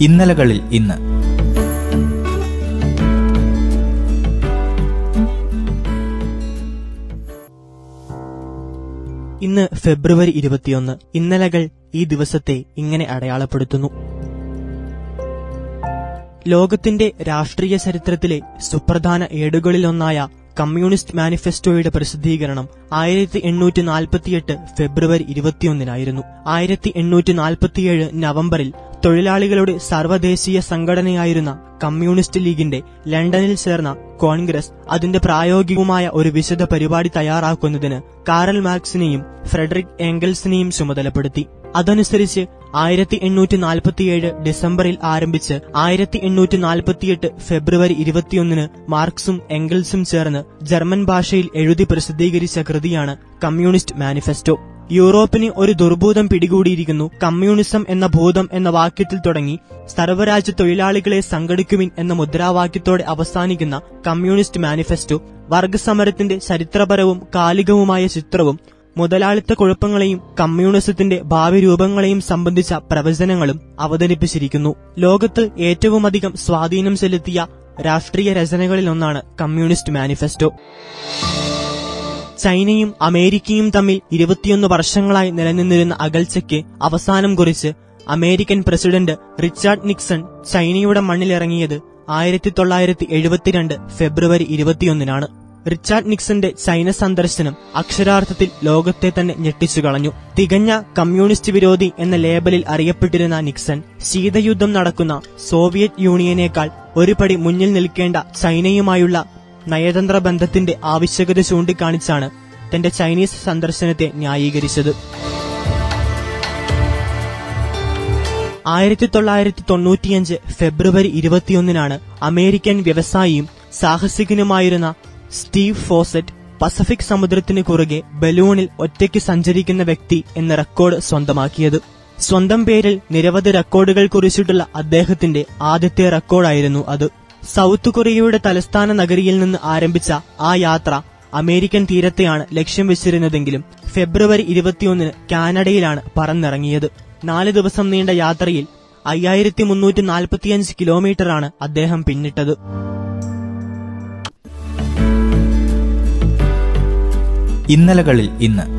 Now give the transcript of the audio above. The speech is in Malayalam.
ഇന്നലകളിൽ ഇന്ന്. ഇന്ന് ഫെബ്രുവരി ഇരുപത്തിയൊന്ന് ഇന്നലകൾ ഈ ദിവസത്തെ ഇങ്ങനെ അടയാളപ്പെടുത്തുന്നു. ലോകത്തിന്റെ രാഷ്ട്രീയ ചരിത്രത്തിലെ സുപ്രധാന ഏടുകളിലൊന്നായ കമ്മ്യൂണിസ്റ്റ് മാനിഫെസ്റ്റോയുടെ പ്രസിദ്ധീകരണം ആയിരത്തി എണ്ണൂറ്റി നാൽപ്പത്തിയെട്ട് ഫെബ്രുവരി ഇരുപത്തിയൊന്നിനായിരുന്നു. ആയിരത്തി എണ്ണൂറ്റി നാൽപ്പത്തിയേഴ് നവംബറിൽ തൊഴിലാളികളുടെ സർവദേശീയ സംഘടനയായിരുന്ന കമ്മ്യൂണിസ്റ്റ് ലീഗിന്റെ ലണ്ടനിൽ ചേർന്ന കോൺഗ്രസ് അതിന്റെ പ്രായോഗികവുമായ ഒരു വിശദ പരിപാടി തയ്യാറാക്കുന്നതിന് കാറൽ മാർക്സിനെയും ഫ്രെഡറിക് ഏംഗൽസിനെയും ചുമതലപ്പെടുത്തി. അതനുസരിച്ച് ആയിരത്തി എണ്ണൂറ്റി നാൽപ്പത്തിയേഴ് ഡിസംബറിൽ ആരംഭിച്ച് ആയിരത്തി എണ്ണൂറ്റി നാൽപ്പത്തിയെട്ട് ഫെബ്രുവരി ഇരുപത്തിയൊന്നിന് മാർക്സും എംഗൽസും ചേർന്ന് ജർമ്മൻ ഭാഷയിൽ എഴുതി പ്രസിദ്ധീകരിച്ച കൃതിയാണ് കമ്മ്യൂണിസ്റ്റ് മാനിഫെസ്റ്റോ. യൂറോപ്പിന് ഒരു ദുർഭൂതം പിടികൂടിയിരിക്കുന്നു. കമ്മ്യൂണിസം എന്ന ഭൂതം എന്ന വാക്യത്തിൽ തുടങ്ങി സർവരാജ്യ തൊഴിലാളികളെ സംഘടിക്കുവിൻ എന്ന മുദ്രാവാക്യത്തോടെ അവസാനിക്കുന്ന കമ്മ്യൂണിസ്റ്റ് മാനിഫെസ്റ്റോ വർഗസമരത്തിന്റെ ചരിത്രപരവും കാലികവുമായ ചിത്രവും മുതലാളിത്ത കുഴപ്പങ്ങളെയും കമ്മ്യൂണിസത്തിന്റെ ഭാവി രൂപങ്ങളെയും സംബന്ധിച്ച പ്രവചനങ്ങളും അവതരിപ്പിച്ചിരിക്കുന്നു. ലോകത്ത് ഏറ്റവുമധികം സ്വാധീനം ചെലുത്തിയ രാഷ്ട്രീയ രചനകളിലൊന്നാണ് കമ്മ്യൂണിസ്റ്റ് മാനിഫെസ്റ്റോ. ചൈനയും അമേരിക്കയും തമ്മിൽ ഇരുപത്തിയൊന്ന് വർഷങ്ങളായി നിലനിന്നിരുന്ന അകൽച്ചയ്ക്ക് അവസാനം കുറിച്ച് അമേരിക്കൻ പ്രസിഡന്റ് റിച്ചാർഡ് നിക്സൺ ചൈനയുടെ മണ്ണിലിറങ്ങിയത് ആയിരത്തി തൊള്ളായിരത്തി എഴുപത്തിരണ്ട് ഫെബ്രുവരി ഇരുപത്തിയൊന്നിനാണ്. റിച്ചാർഡ് നിക്സന്റെ ചൈന സന്ദർശനം അക്ഷരാർത്ഥത്തിൽ ലോകത്തെ തന്നെ ഞെട്ടിച്ചു കളഞ്ഞു. തികഞ്ഞ കമ്മ്യൂണിസ്റ്റ് വിരോധി എന്ന ലേബലിൽ അറിയപ്പെട്ടിരുന്ന നിക്സൺ ശീതയുദ്ധം നടക്കുന്ന സോവിയറ്റ് യൂണിയനേക്കാൾ ഒരുപടി മുന്നിൽ നിൽക്കേണ്ട ചൈനയുമായുള്ള നയതന്ത്ര ബന്ധത്തിന്റെ ആവശ്യകത ചൂണ്ടിക്കാണിച്ചാണ് തന്റെ ചൈനീസ് സന്ദർശനത്തെ ന്യായീകരിച്ചത്. ആയിരത്തി തൊള്ളായിരത്തി തൊണ്ണൂറ്റിയഞ്ച് ഫെബ്രുവരി ഇരുപത്തിയൊന്നിനാണ് അമേരിക്കൻ വ്യവസായിയും സാഹസികനുമായിരുന്ന സ്റ്റീവ് ഫോസറ്റ് പസഫിക് സമുദ്രത്തിന് കുറുകെ ബലൂണിൽ ഒറ്റയ്ക്ക് സഞ്ചരിക്കുന്ന വ്യക്തി എന്ന റെക്കോർഡ് സ്വന്തമാക്കിയത്. സ്വന്തം പേരിൽ നിരവധി റെക്കോർഡുകൾ കുറിച്ചിട്ടുള്ള അദ്ദേഹത്തിന്റെ ആദ്യത്തെ റെക്കോർഡായിരുന്നു അത്. സൗത്ത് കൊറിയയുടെ തലസ്ഥാന നഗരിയിൽ നിന്ന് ആരംഭിച്ച ആ യാത്ര അമേരിക്കൻ തീരത്തെയാണ് ലക്ഷ്യം വെച്ചിരുന്നതെങ്കിലും ഫെബ്രുവരി ഇരുപത്തിയൊന്നിന് കാനഡയിലാണ് പറന്നിറങ്ങിയത്. നാല് ദിവസം നീണ്ട യാത്രയിൽ അയ്യായിരത്തി മുന്നൂറ്റി നാൽപ്പത്തിയഞ്ച് കിലോമീറ്ററാണ് അദ്ദേഹം പിന്നിട്ടത്. ഇന്നലകളിൽ ഇന്ന്